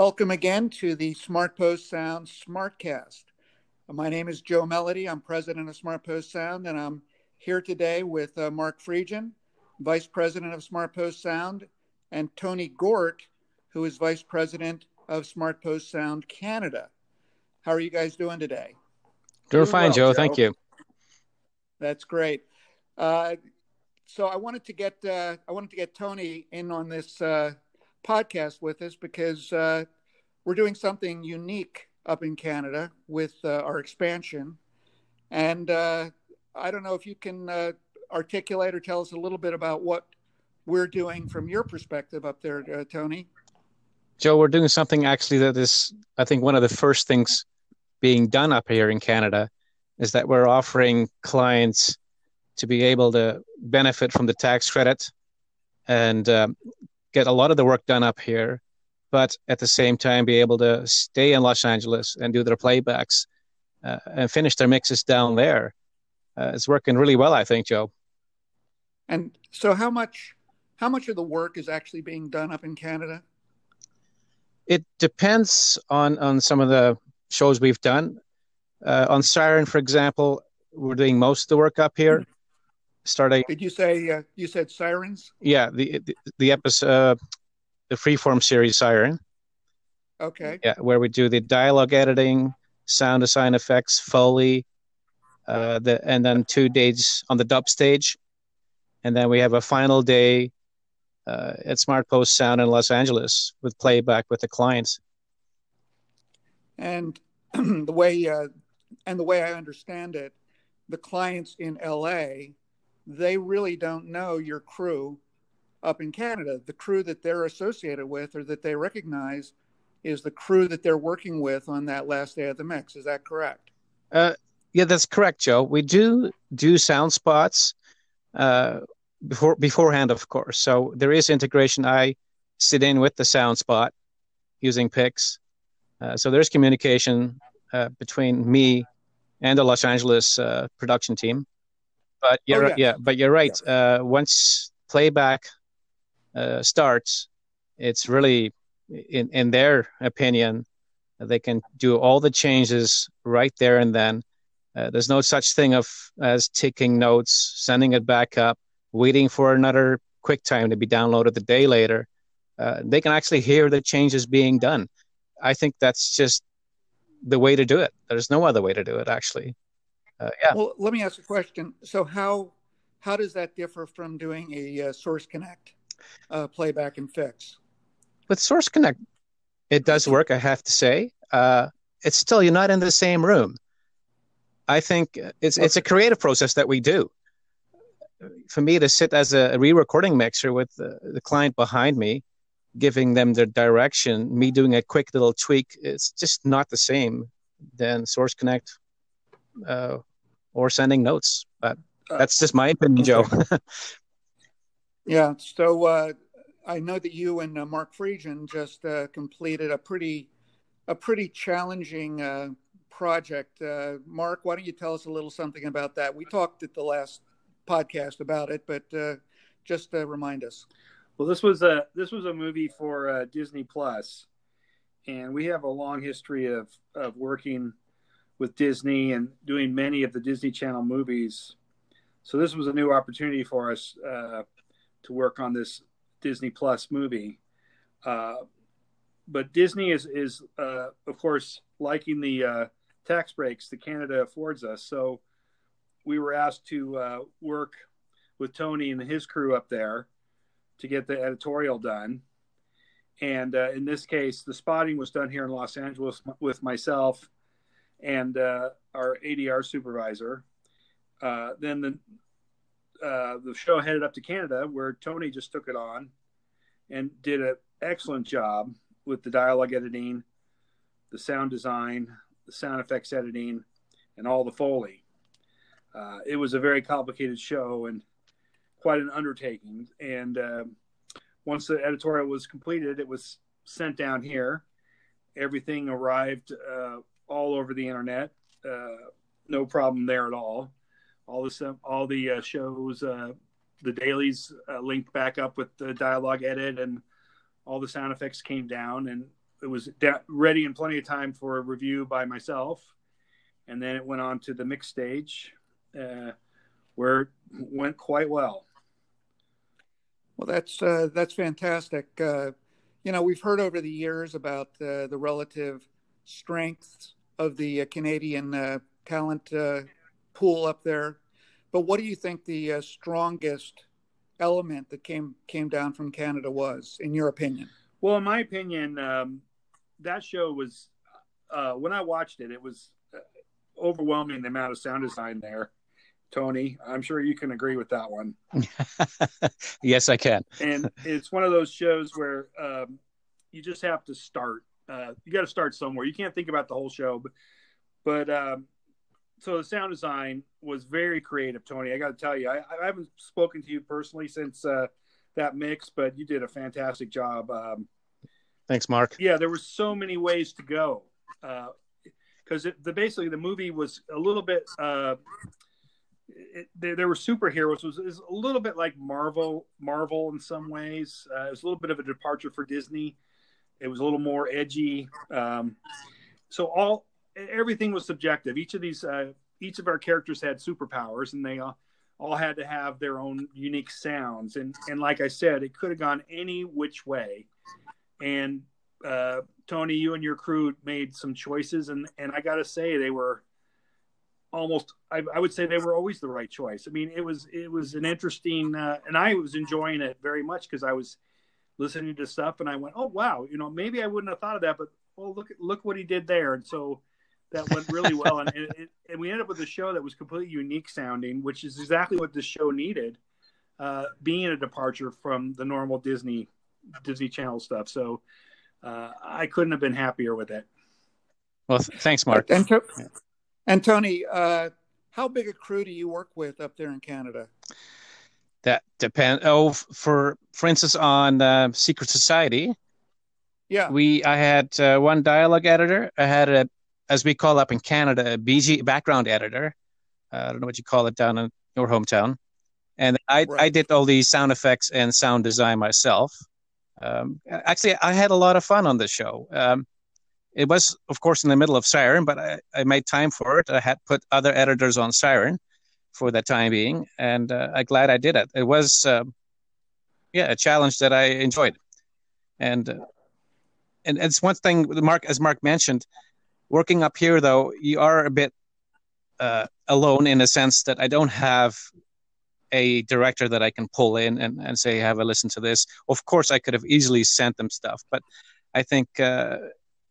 Welcome again to the Smart Post Sound Smartcast. My name is Joe Melody. I'm president of Smart Post Sound, and I'm here today with uh, Mark Friedgen, vice president of Smart Post Sound, and Tony Gort, who is vice president of Smart Post Sound Canada. How are you guys doing today? Doing, fine, well, Joe. Joe. Thank you. That's great. Uh, so I wanted to get uh, I wanted to get Tony in on this uh, podcast with us because uh, we're doing something unique up in Canada with uh, our expansion. And uh, I don't know if you can uh, articulate or tell us a little bit about what we're doing from your perspective up there, uh, Tony. Joe, we're doing something actually that is, I think, one of the first things being done up here in Canada is that we're offering clients to be able to benefit from the tax credit and um, get a lot of the work done up here, but at the same time be able to stay in Los Angeles and do their playbacks uh, and finish their mixes down there. Uh, it's working really well, I think, Joe. And so, how much how much of the work is actually being done up in Canada? It depends on on some of the shows we've done. Uh, on Siren, for example, we're doing most of the work up here starting. Did you say uh, you said sirens? Yeah, the the, the episode, uh, the freeform series Siren. Okay. Yeah, where we do the dialogue editing, sound design effects, foley, uh, the and then two days on the dub stage, and then we have a final day uh, at Smart Post Sound in Los Angeles with playback with the clients. And the way uh, and the way I understand it, the clients in LA they really don't know your crew up in Canada. The crew that they're associated with or that they recognize is the crew that they're working with on that last day of the mix. Is that correct? Uh, yeah, that's correct, Joe. We do do sound spots uh, before beforehand, of course. So there is integration. I sit in with the sound spot using picks. Uh, so there's communication uh, between me and the Los Angeles uh, production team. But you're oh, yeah. yeah. but you're right. Yeah. Uh, once playback uh, starts, it's really, in in their opinion, they can do all the changes right there and then. Uh, there's no such thing of as taking notes, sending it back up, waiting for another QuickTime to be downloaded the day later. Uh, they can actually hear the changes being done. I think that's just the way to do it. There's no other way to do it, actually uh, yeah. Well, let me ask a question. So how how does that differ from doing a uh, Source Connect uh, playback and fix? With Source Connect, it does work. I have to say, uh, it's still you're not in the same room. I think it's okay. it's a creative process that we do. For me to sit as a re-recording mixer with the, the client behind me, giving them the direction, me doing a quick little tweak, it's just not the same than Source Connect uh, or sending notes. But uh, that's just my opinion, Joe. yeah. So uh, I know that you and uh, Mark Friedgen just uh, completed a pretty a pretty challenging uh, project. Uh, Mark, why don't you tell us a little something about that? We talked at the last podcast about it, but just remind us. Well, this was a this was a movie for Disney Plus, and we have a long history of of working with Disney and doing many of the Disney Channel movies. So this was a new opportunity for us uh, to work on this Disney Plus movie. Uh, but Disney is is uh, of course liking the uh, tax breaks that Canada affords us. So we were asked to uh, work with Tony and his crew up there to get the editorial done. And uh, in this case, the spotting was done here in Los Angeles with myself and uh, our ADR supervisor. Uh, then the uh, the show headed up to Canada, where Tony just took it on and did an excellent job with the dialogue editing, the sound design, the sound effects editing, and all the foley. Uh, it was a very complicated show and quite an undertaking. And uh, once the editorial was completed, it was sent down here. Everything arrived uh, all over the internet. Uh, no problem there at all. All the all the uh, shows, uh, the dailies uh, linked back up with the dialogue edit, and all the sound effects came down. And it was da- ready in plenty of time for a review by myself, and then it went on to the mix stage, uh, where it went quite well. Well, that's that's fantastic. You know, we've heard over the years about uh, the relative strengths of the uh, Canadian uh, talent uh, pool up there, but what do you think the strongest element that came came down from Canada was, in your opinion? Well, in my opinion, um, that show was when I watched it, it was overwhelming the amount of sound design there. Tony. I'm sure you can agree with that one. yes, I can. and it's one of those shows where um, you just have to start. Uh, you got to start somewhere. You can't think about the whole show, but, but um, so the sound design was very creative, Tony. I got to tell you, I, I, haven't spoken to you personally since uh, that mix, but you did a fantastic job. Um, Thanks, Mark. Yeah, there were so many ways to go because uh, the basically the movie was a little bit uh, it, they, they, were superheroes. It was, was, a little bit like Marvel, Marvel in some ways. Uh, it was a little bit of a departure for Disney. It was a little more edgy. Um, so all everything was subjective. Each of these, uh, each of our characters had superpowers, and they all, all had to have their own unique sounds. And and like I said, it could have gone any which way. And uh, Tony, you and your crew made some choices, and and I got to say they were almost I, I, would say they were always the right choice. I mean, it was it was an interesting, uh, and I was enjoying it very much because I was listening to stuff and I went, oh wow, you know, maybe I wouldn't have thought of that, but well, look look what he did there, and so that went really well, and it, and we ended up with a show that was completely unique sounding, which is exactly what this show needed, uh, being a departure from the normal Disney Disney Channel stuff. So uh, I couldn't have been happier with it. Well, th- thanks, Mark. And to, and Tony, uh, how big a crew do you work with up there in Canada? That depend Oh, for for instance, on uh, Secret Society, yeah, we I had uh, one dialogue editor. I had a, as we call up in Canada, a BG background editor. Uh, I don't know what you call it down in your hometown. And I right. I did all the sound effects and sound design myself. Um, actually, I had a lot of fun on the show. Um, it was, of course, in the middle of Siren, but I, I made time for it. I had put other editors on Siren for the time being, and uh, I'm glad I did it. It was, uh, yeah, a challenge that I enjoyed, and uh, and it's one thing. Mark, as Mark mentioned, working up here though, you are a bit uh, alone in a sense that I don't have a director that I can pull in and, and say, have a listen to this. Of course, I could have easily sent them stuff, but I think uh,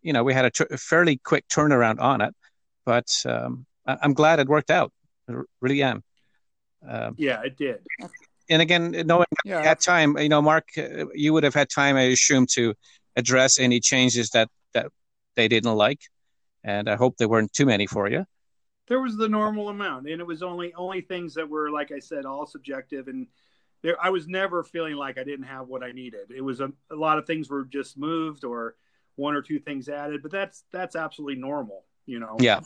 you know we had a, tr- a fairly quick turnaround on it, but um, I- am glad it worked out. I really am. Um, yeah, it did. And again, knowing yeah. at time, you know, Mark, uh, you would have had time, I assume, to address any changes that that they didn't like, and I hope there weren't too many for you. There was the normal amount, and it was only only things that were, like I said, all subjective and there i was never feeling like i didn't have what i needed it was a, a lot of things were just moved or one or two things added, but that's that's absolutely normal, you know. Yeah,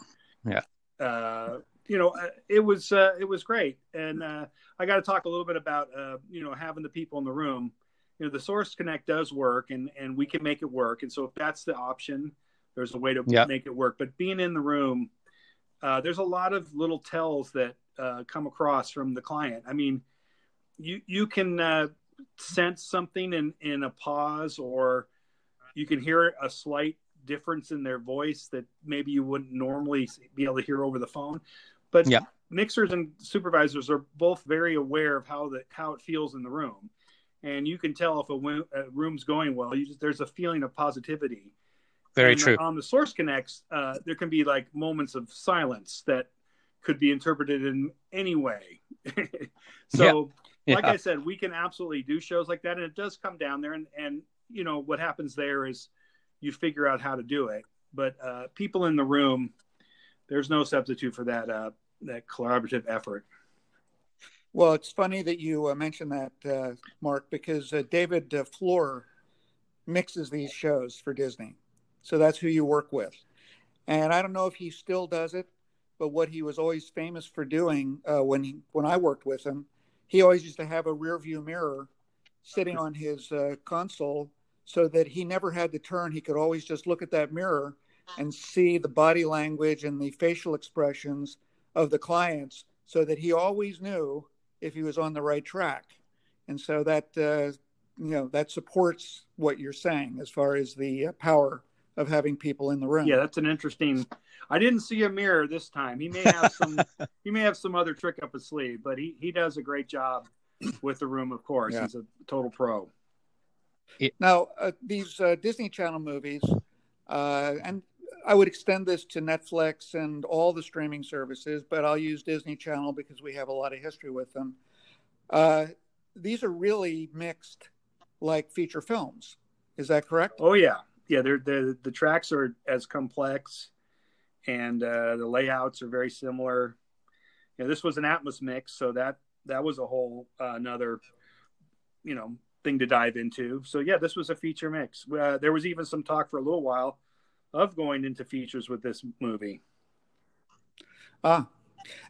yeah. Uh, you know, uh, it was uh, it was great, and uh, I got to talk a little bit about uh, you know having the people in the room. You know, the Source Connect does work, and and we can make it work. And so if that's the option, there's a way to yep. make it work. But being in the room, uh, there's a lot of little tells that uh, come across from the client. I mean, you you can uh, sense something in in a pause or you can hear a slight difference in their voice that maybe you wouldn't normally be able to hear over the phone. But yeah. mixers and supervisors are both very aware of how the how it feels in the room, and you can tell if a, a room's going well. Just, there's a feeling of positivity. Very and true. On the source connects, uh, there can be like moments of silence that could be interpreted in any way. so, yeah. like I said, we can absolutely do shows like that, and it does come down there. And, and you know what happens there is you figure out how to do it. But uh, people in the room, there's no substitute for that uh, that collaborative effort. Well, it's funny that you uh, mentioned that, uh, Mark, because uh, David uh, Fluhr mixes these shows for Disney, so that's who you work with. And I don't know if he still does it, but what he was always famous for doing uh, when he, when I worked with him, he always used to have a rear view mirror sitting on his uh, console so that he never had to turn. He could always just look at that mirror and see the body language and the facial expressions of the clients so that he always knew if he was on the right track. And so that, uh, you know, that supports what you're saying as far as the uh, power of having people in the room. Yeah, that's an interesting. I didn't see a mirror this time. He may have some. he may have some other trick up his sleeve, but he he does a great job with the room. Of course, yeah. he's a total pro. Now, uh, these uh, Disney Channel movies, uh, and I would extend this to Netflix and all the streaming services, but I'll use Disney Channel because we have a lot of history with them. Uh, these are really mixed, like feature films. Is that correct? Oh yeah, yeah. They're, the the tracks are as complex, and uh, the layouts are very similar. You know, this was an Atmos mix, so that that was a whole uh, another, you know, thing to dive into. So yeah, this was a feature mix. Uh, there was even some talk for a little while of going into features with this movie. Ah,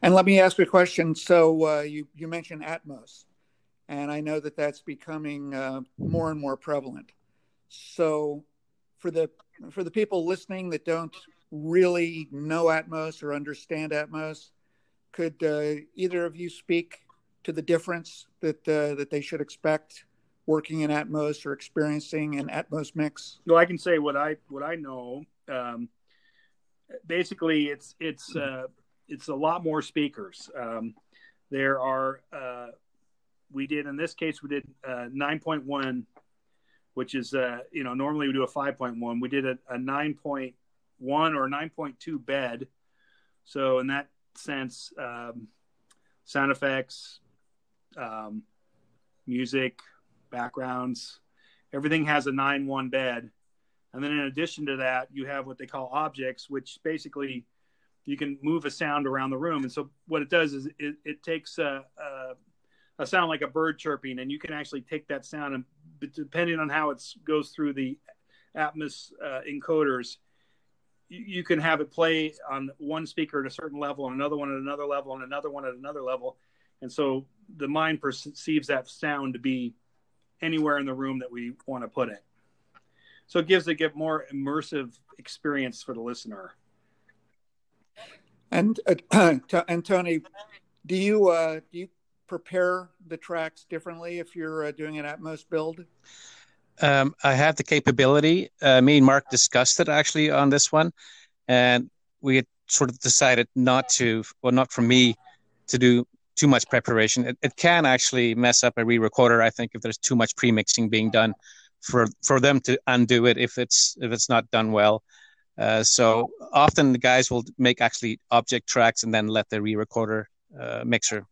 and let me ask a question. So uh, you you mentioned Atmos, and I know that that's becoming uh, more and more prevalent. So for the for the people listening that don't really know Atmos or understand Atmos, could uh, either of you speak to the difference that uh, that they should expect working in Atmos or experiencing an Atmos mix? Well, I can say what I what I know um, basically it's it's uh, it's a lot more speakers. Um, there are uh, we did in this case we did uh, 9.1 which is uh, you know normally we do a 5.1 we did a, a 9.1 or 9.2 bed so in that sense um, sound effects um, music backgrounds everything has a 9 1 bed and then in addition to that, you have what they call objects, which basically you can move a sound around the room. And so what it does is it, it takes a, a, a, sound like a bird chirping, and you can actually take that sound and depending on how it goes through the Atmos uh, encoders, you, can have it play on one speaker at a certain level, and another one at another level, and another one at another level. And so the mind perceives that sound to be anywhere in the room that we want to put it so it gives a get more immersive experience for the listener. And uh, and Tony, do you uh, do you prepare the tracks differently if you're uh, doing an Atmos build? Um, I have the capability. Uh, me and Mark discussed it actually on this one, and we had sort of decided not to, well, not for me to do too much preparation. It, it can actually mess up a re-recorder. I think if there's too much pre-mixing being done for for them to undo it if it's if it's not done well. Uh, so often the guys will make actually object tracks and then let the re-recorder uh, mixer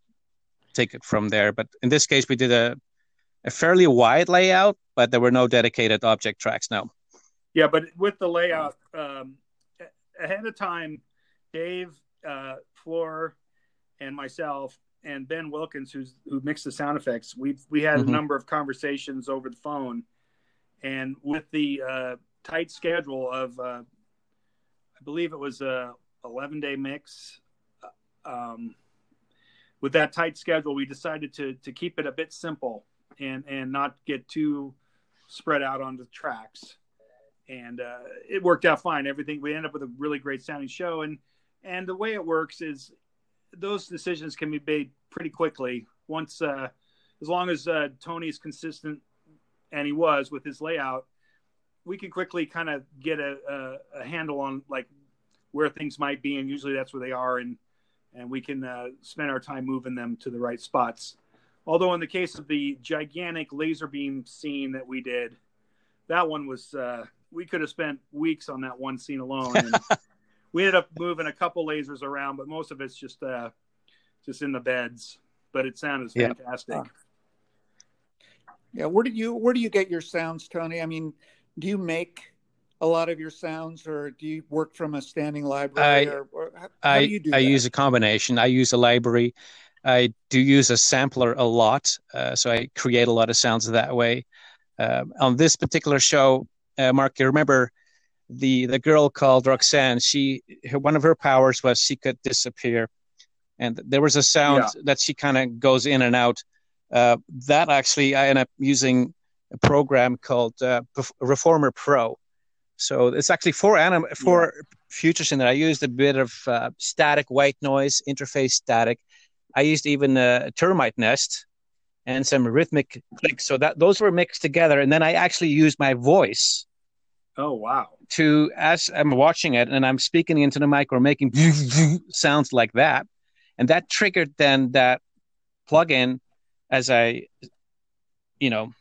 take it from there. But in this case, we did a a fairly wide layout, but there were no dedicated object tracks. No. Yeah, but with the layout um, ahead of time, Dave, uh, Fluhr, and myself and Ben Wilkins, who's who mixed the sound effects, we we had mm-hmm. a number of conversations over the phone and with the uh, tight schedule of, uh, I believe it was a 11 day mix. Uh, um, with that tight schedule, we decided to to keep it a bit simple and and not get too spread out on the tracks. And uh, it worked out fine. Everything we ended up with a really great sounding show. And and the way it works is those decisions can be made pretty quickly once uh, as long as uh, Tony's consistent and he was with his layout, we can quickly kind of get a, a, a, handle on like where things might be, and usually that's where they are, and and we can uh, spend our time moving them to the right spots. Although in the case of the gigantic laser beam scene that we did, that one was uh, we could have spent weeks on that one scene alone. And we ended up moving a couple lasers around, but most of it's just uh, just in the beds. But it sounded fantastic. Yeah. Yeah, where do you where do you get your sounds, Tony? I mean, do you make a lot of your sounds, or do you work from a standing library? I, or, or how, I, do you do I that? use a combination. I use a library. I do use a sampler a lot, uh, so I create a lot of sounds that way. Uh, on this particular show, uh, Mark, you remember the the girl called Roxanne? She her, one of her powers was she could disappear, and there was a sound yeah. that she kind of goes in and out uh, that actually I end up using a program called uh, Reformer Pro. So it's actually four anim- four yeah. features in there. I used a bit of uh, static white noise, interface static. I used even a termite nest and some rhythmic clicks. So that those were mixed together, and then I actually used my voice. Oh wow! To as I'm watching it and I'm speaking into the mic or making sounds like that, and that triggered then that plugin as I, you know,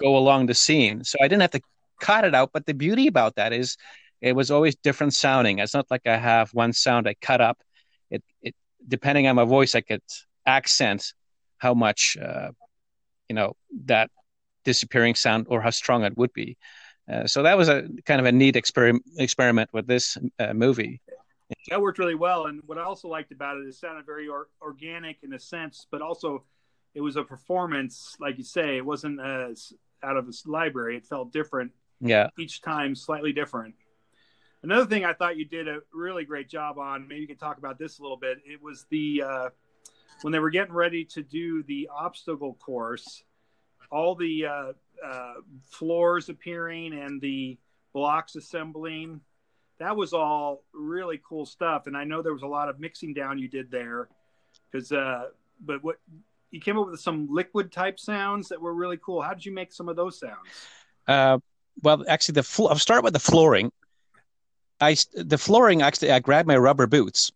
go along the scene. So I didn't have to cut it out. But the beauty about that is it was always different sounding. It's not like I have one sound I cut up. It, it depending on my voice, I could accent how much, uh, you know, that disappearing sound or how strong it would be. Uh, so that was a kind of a neat experiment experiment with this uh, movie. That worked really well, and what I also liked about it, it sounded very or- organic in a sense, but also it was a performance, like you say. It wasn't as out of this library. It felt different. Yeah. Each time, slightly different. Another thing I thought you did a really great job on. Maybe you could talk about this a little bit. It was the uh, when they were getting ready to do the obstacle course, all the uh, uh, floors appearing and the blocks assembling. That was all really cool stuff, and I know there was a lot of mixing down you did there, because. Uh, but what you came up with some liquid type sounds that were really cool. How did you make some of those sounds? Uh, well, actually, the flo- I'll start with the flooring. I the flooring actually, I grabbed my rubber boots,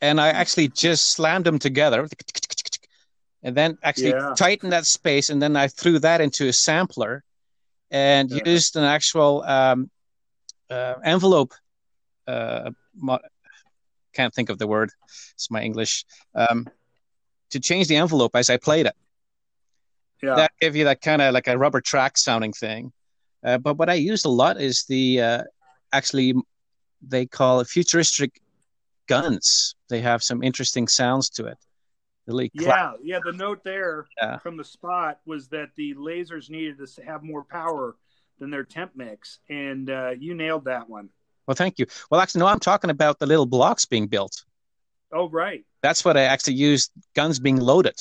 and I actually just slammed them together, and then actually yeah. tightened that space, and then I threw that into a sampler, and yeah. used an actual um, uh, envelope. Uh, mo- can't think of the word. It's my English. Um, to change the envelope as I played it. Yeah. That gave you that kind of like a rubber track sounding thing. Uh, but what I used a lot is the uh, actually they call it futuristic guns. They have some interesting sounds to it. Really yeah, yeah. The note there yeah. from the spot was that the lasers needed to have more power than their temp mix, and uh, you nailed that one. Well, thank you. Well, actually, no, I'm talking about the little blocks being built. Oh, right. That's what I actually used. Guns being loaded.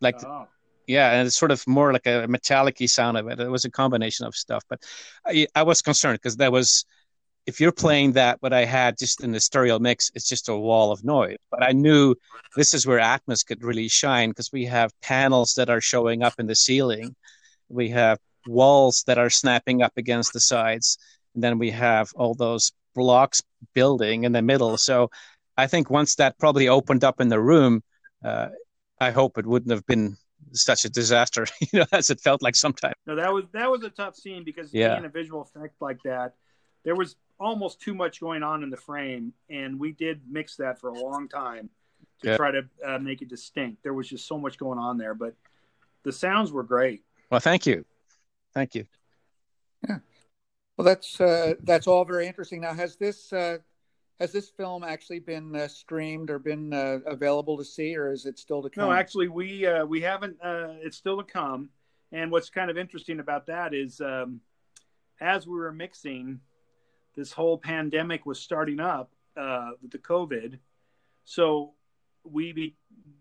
Like, oh. yeah, and it's sort of more like a metallic sound of it. It was a combination of stuff, but I, I was concerned because that was, if you're playing that, what I had just in the stereo mix, it's just a wall of noise. But I knew this is where Atmos could really shine because we have panels that are showing up in the ceiling. We have walls that are snapping up against the sides. And then we have all those blocks building in the middle. So I think once that probably opened up in the room, uh, I hope it wouldn't have been such a disaster, you know, as it felt like sometimes. No, that was that was a tough scene because yeah. being a visual effect like that, there was almost too much going on in the frame, and we did mix that for a long time to yeah. try to uh, make it distinct. There was just so much going on there, but the sounds were great. Well, thank you, thank you. Yeah. Well, that's uh, that's all very interesting. Now, has this uh, has this film actually been uh, streamed or been uh, available to see, or is it still to come? No, actually, we uh, we haven't. Uh, it's still to come. And what's kind of interesting about that is, um, as we were mixing, this whole pandemic was starting up with the COVID, so we be,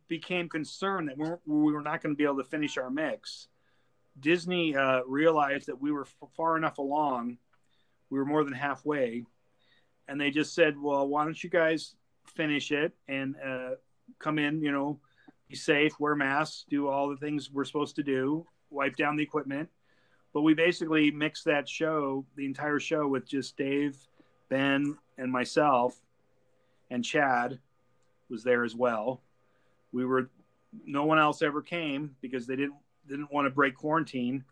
became concerned that we're, we were not going to be able to finish our mix. Disney realized that we were f- far enough along we were more than halfway, and they just said, "Well, why don't you guys finish it and uh, come in? You know, be safe, wear masks, do all the things we're supposed to do, wipe down the equipment." But we basically mixed that show, the entire show, with just Dave, Ben, and myself, and Chad was there as well. We were no one else ever came because they didn't didn't want to break quarantine.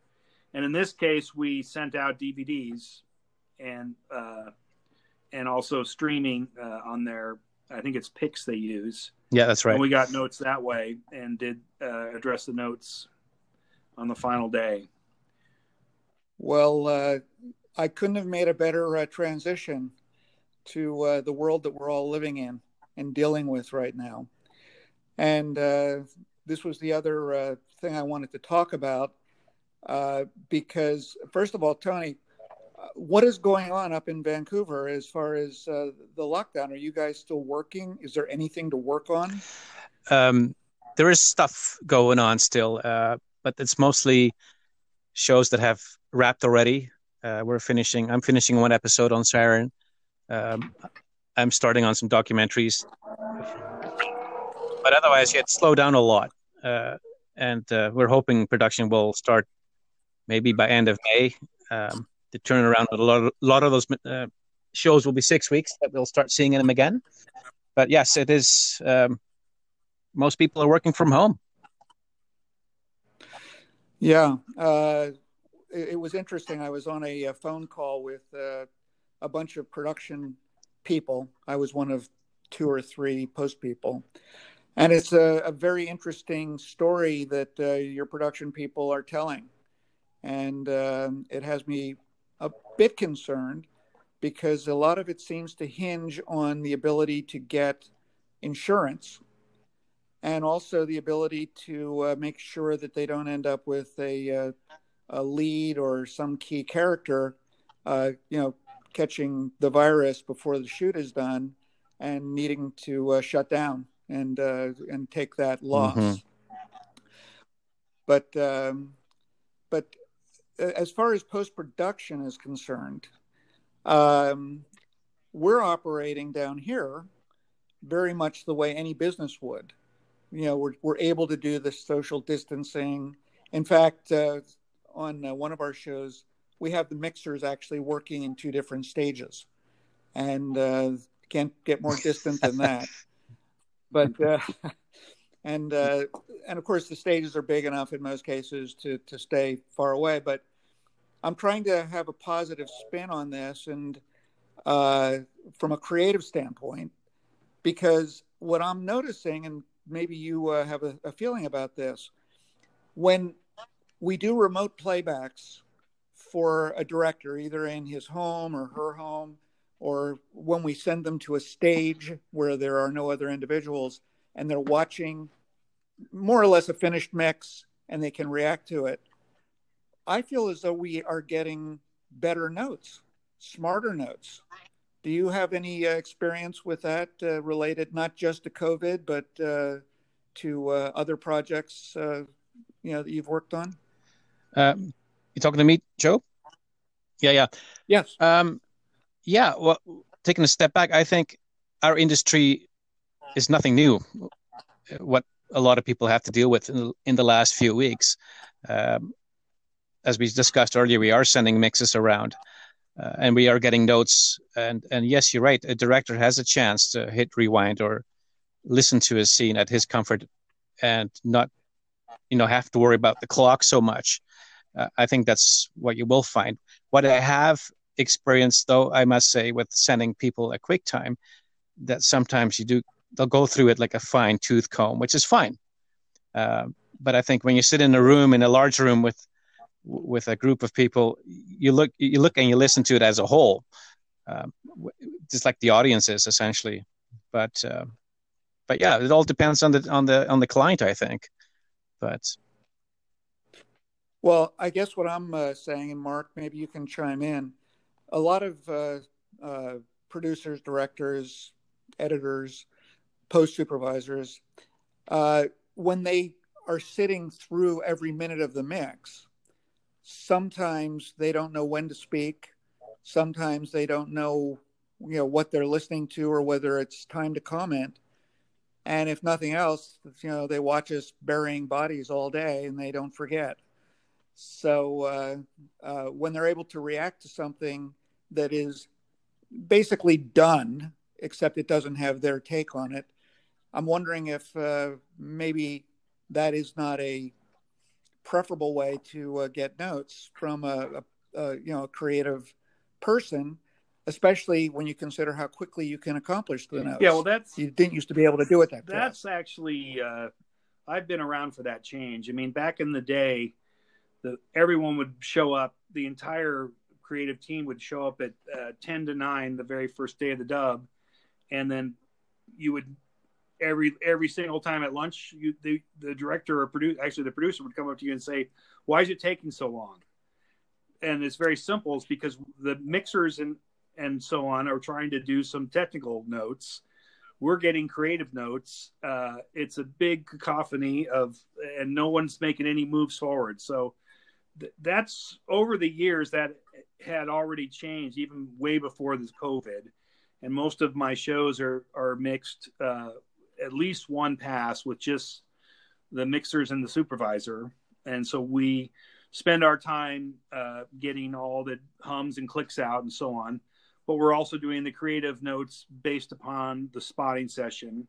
And in this case, we sent out DVDs and uh, and also streaming uh, on their I think it's Pix they use. Yeah, that's right. And we got notes that way and did uh, address the notes on the final day. Well, uh, I couldn't have made a better uh, transition to uh, the world that we're all living in and dealing with right now. And uh, this was the other uh, thing I wanted to talk about uh, because, first of all, Tony, what is going on up in Vancouver as far as the lockdown? Are you guys still working? Is there anything to work on? Um, there is stuff going on still. But it's mostly shows that have wrapped already. Uh, we're finishing. I'm finishing one episode on Siren. Um, I'm starting on some documentaries, but otherwise, yeah, it's slowed down a lot. Uh, and uh, we're hoping production will start maybe by end of May. Um, the turnaround a lot, of, a lot of those uh, shows will be six weeks that we'll start seeing them again. But yes, it is. Um, most people are working from home. Yeah, uh, it, was interesting. I was on a, a phone call with uh, a bunch of production people. I was one of two or three post people. And it's a, a very interesting story that uh, your production people are telling. And um, it has me a bit concerned because a lot of it seems to hinge on the ability to get insurance and also the ability to uh, make sure that they don't end up with a, uh, a lead or some key character, uh, you know, catching the virus before the shoot is done and needing to uh, shut down and uh, and take that loss. Mm-hmm. But um, but uh, as far as post production is concerned, um, we're operating down here very much the way any business would. You know, we're we're able to do the social distancing. In fact, uh, on uh, one of our shows, we have the mixers actually working in two different stages, and uh, can't get more distant than that. But uh, and uh, and of course the stages are big enough in most cases to to stay far away. But I'm trying to have a positive spin on this, and uh, from a creative standpoint, because what I'm noticing, and maybe you uh, have a, a feeling about this, when we do remote playbacks for a director, either in his home or her home, or when we send them to a stage where there are no other individuals and they're watching more or less a finished mix and they can react to it. I feel as though we are getting better notes, smarter notes. Do you have any uh, experience with that uh, related not just to COVID, but uh, to uh, other projects uh, you know that you've worked on? Um, you talking to me, Joe? Yeah, yeah, yes. Um, yeah. Well, taking a step back, I think our industry is nothing new. What a lot of people have to deal with in the, in the last few weeks. Um, as we discussed earlier, we are sending mixes around, uh, and we are getting notes. And and yes, you're right. A director has a chance to hit rewind or listen to his scene at his comfort, and not, you know, have to worry about the clock so much. Uh, I think that's what you will find. What I have experienced, though, I must say, with sending people a quick time, that sometimes you do they'll go through it like a fine tooth comb, which is fine. Uh, but I think when you sit in a room in a large room with with a group of people, you look you look and you listen to it as a whole, um, just like the audience is essentially. But uh, but yeah, it all depends on the on the on the client, I think. Well, I guess what I'm uh, saying, and Mark, maybe you can chime in. A lot of uh, uh, producers, directors, editors, post supervisors, uh, when they are sitting through every minute of the mix, sometimes they don't know when to speak. Sometimes they don't know, you know, what they're listening to or whether it's time to comment. And if nothing else, you know, they watch us burying bodies all day and they don't forget. So uh, uh, when they're able to react to something that is basically done, except it doesn't have their take on it, I'm wondering if uh, maybe that is not a preferable way to uh, get notes from a, a, a, you know a creative person, especially when you consider how quickly you can accomplish the notes. Yeah, well, that's you didn't used to be able to do it that. That's fast. actually uh, I've been around for that change. I mean, back in the day, the everyone would show up. The entire creative team would show up at uh, ten to nine the very first day of the dub, and then you would every every single time at lunch, you, the the director or produce actually the producer would come up to you and say, "Why is it taking so long?" And it's very simple. It's because the mixers and and so on are trying to do some technical notes, we're getting creative notes. Uh, it's a big cacophony of, and no one's making any moves forward. So th- that's over the years that had already changed, even way before this COVID. And most of my shows are are mixed uh, at least one pass with just the mixers and the supervisor. And so we spend our time uh, getting all the hums and clicks out and so on but we're also doing the creative notes based upon the spotting session.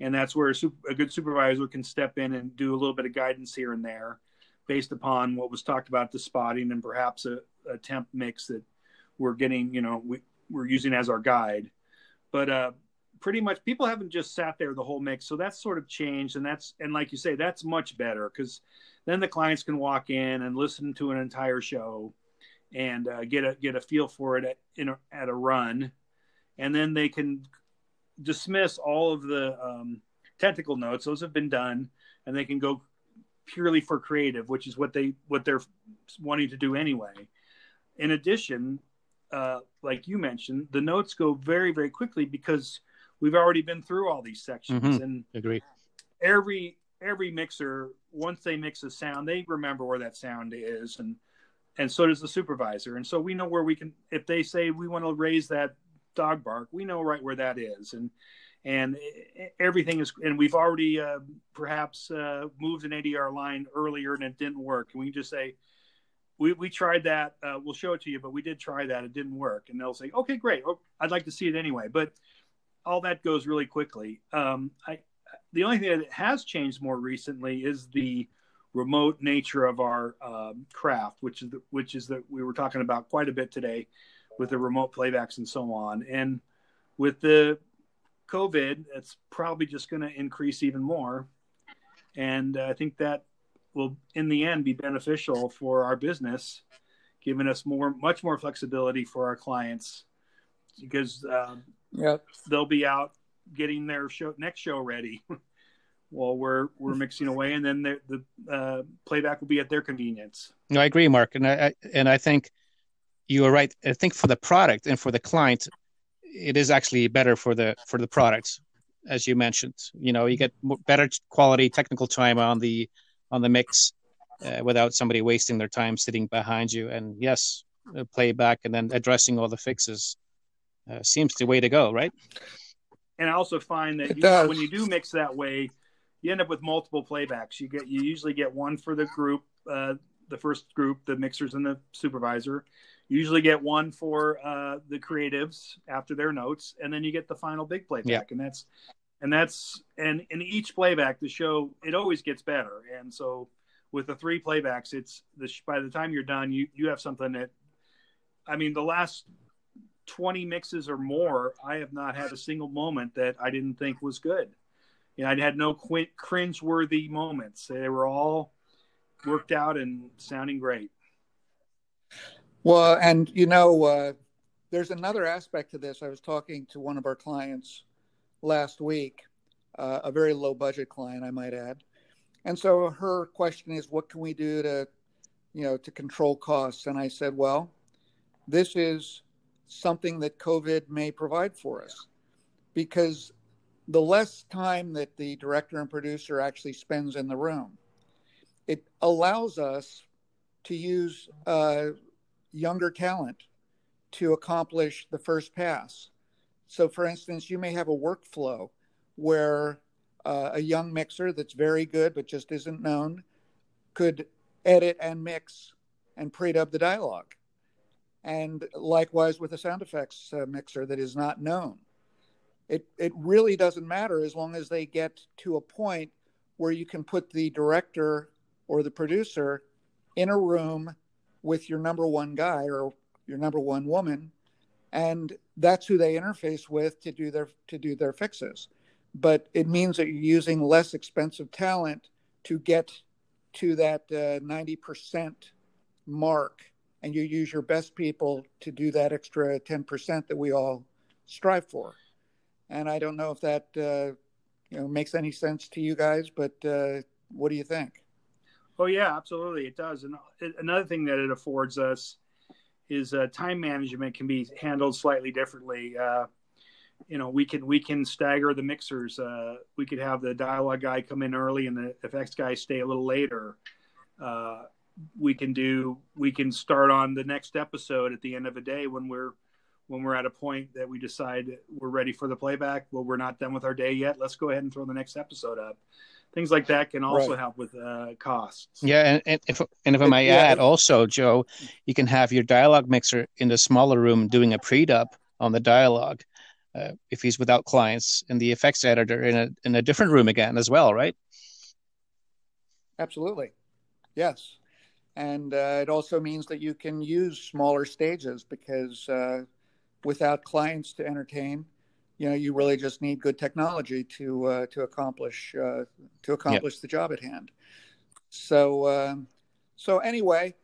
And that's where a, good supervisor can step in and do a little bit of guidance here and there based upon what was talked about the spotting and perhaps a, a temp mix that we're getting, you know, we, we're using as our guide. But uh, pretty much people haven't just sat there the whole mix. So that's sort of changed. And that's, and like you say, that's much better because then the clients can walk in and listen to an entire show and uh, get a get a feel for it at, in a, at a run, and then they can dismiss all of the um, technical notes; those have been done, and they can go purely for creative, which is what they what they're wanting to do anyway. In addition, uh, like you mentioned, the notes go very very quickly because we've already been through all these sections mm-hmm. and agree. Every every mixer, once they mix a sound, they remember where that sound is and and so does the supervisor. And so we know where we can. If they say we want to raise that dog bark, we know right where that is, and and everything is. And we've already uh, perhaps uh, moved an ADR line earlier and it didn't work, and we can just say. We, we tried that. Uh, we'll show it to you, but we did try that. It didn't work. And they'll say, okay, great. Oh, I'd like to see it anyway. But all that goes really quickly. Um, I, the only thing that has changed more recently is the remote nature of our um, craft, which is the, which is that we were talking about quite a bit today with the remote playbacks and so on. And with the COVID, it's probably just going to increase even more. And I think that will, in the end, be beneficial for our business, giving us more, much more flexibility for our clients because um, yep. they'll be out getting their show next show ready while we're we're mixing away, and then the, the uh, playback will be at their convenience. No, I agree, Mark, and I, and I think you are right. I think for the product and for the client, it is actually better for the for the products, as you mentioned. You know, you get better quality technical time on the on the mix uh, without somebody wasting their time sitting behind you. And yes, playback and then addressing all the fixes uh, seems the way to go, right? And I also find that you, when you do mix that way, you end up with multiple playbacks. You get you usually get one for the group, uh, the first group, the mixers and the supervisor. You usually get one for uh, the creatives after their notes, and then you get the final big playback, yeah. and that's and that's and in each playback the show it always gets better. And so with the three playbacks, it's the by the time you're done, you you have something that, I mean, the last 20 mixes or more, I have not had a single moment that I didn't think was good you know, I had no qu- cringe-worthy moments. They were all worked out and sounding great. Well, and you know, uh, there's another aspect to this. I was talking to one of our clients last week, uh, a very low budget client, I might add. And so her question is, what can we do to, you know, to control costs? And I said, well, this is something that COVID may provide for us because the less time that the director and producer actually spends in the room, it allows us to use uh, younger talent to accomplish the first pass. So, for instance, you may have a workflow where uh, a young mixer that's very good but just isn't known could edit and mix and pre-dub the dialogue. And likewise with a sound effects uh, mixer that is not known it it really doesn't matter as long as they get to a point where you can put the director or the producer in a room with your number one guy or your number one woman and that's who they interface with to do their to do their fixes. But it means that you're using less expensive talent to get to that uh, 90% mark and you use your best people to do that extra 10% that we all strive for and I don't know if that uh, you know makes any sense to you guys, but uh, what do you think? Oh yeah, absolutely, it does. And another thing that it affords us is uh, time management can be handled slightly differently. Uh, you know we can we can stagger the mixers. Uh, we could have the dialogue guy come in early and the effects guy stay a little later. Uh, we can do we can start on the next episode at the end of a day when we're when we're at a point that we decide we're ready for the playback. Well, we're not done with our day yet. Let's go ahead and throw the next episode up. Things like that can also right. help with uh, costs. Yeah, and, and if and if I may yeah. add, also, Joe, you can have your dialogue mixer in the smaller room doing a pre-dub on the dialogue. Uh, if he's without clients, and the effects editor in a in a different room again as well, right? Absolutely, yes, and uh, it also means that you can use smaller stages because uh, without clients to entertain, you know, you really just need good technology to uh, to accomplish uh, to accomplish yep. the job at hand. So uh, so anyway,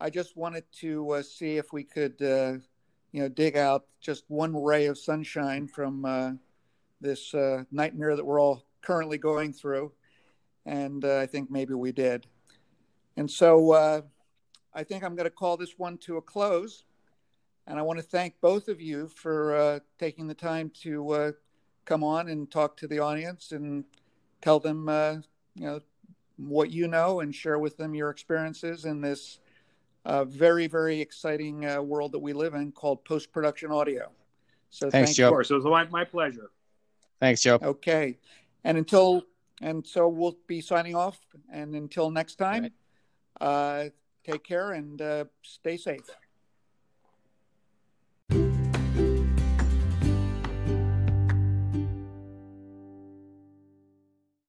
I just wanted to uh, see if we could uh, you know dig out just one ray of sunshine from uh, this nightmare that we're all currently going through, and I think maybe we did. And so I think I'm going to call this one to a close. And I want to thank both of you for uh, taking the time to uh, come on and talk to the audience and tell them, uh, you know, what you know and share with them your experiences in this uh, very, very exciting uh, world that we live in called post production audio. So thanks, thank Joe. You. So it was my, my pleasure. Thanks, Joe. Okay, and until and so we'll be signing off. And until next time, right. Uh, take care and stay safe.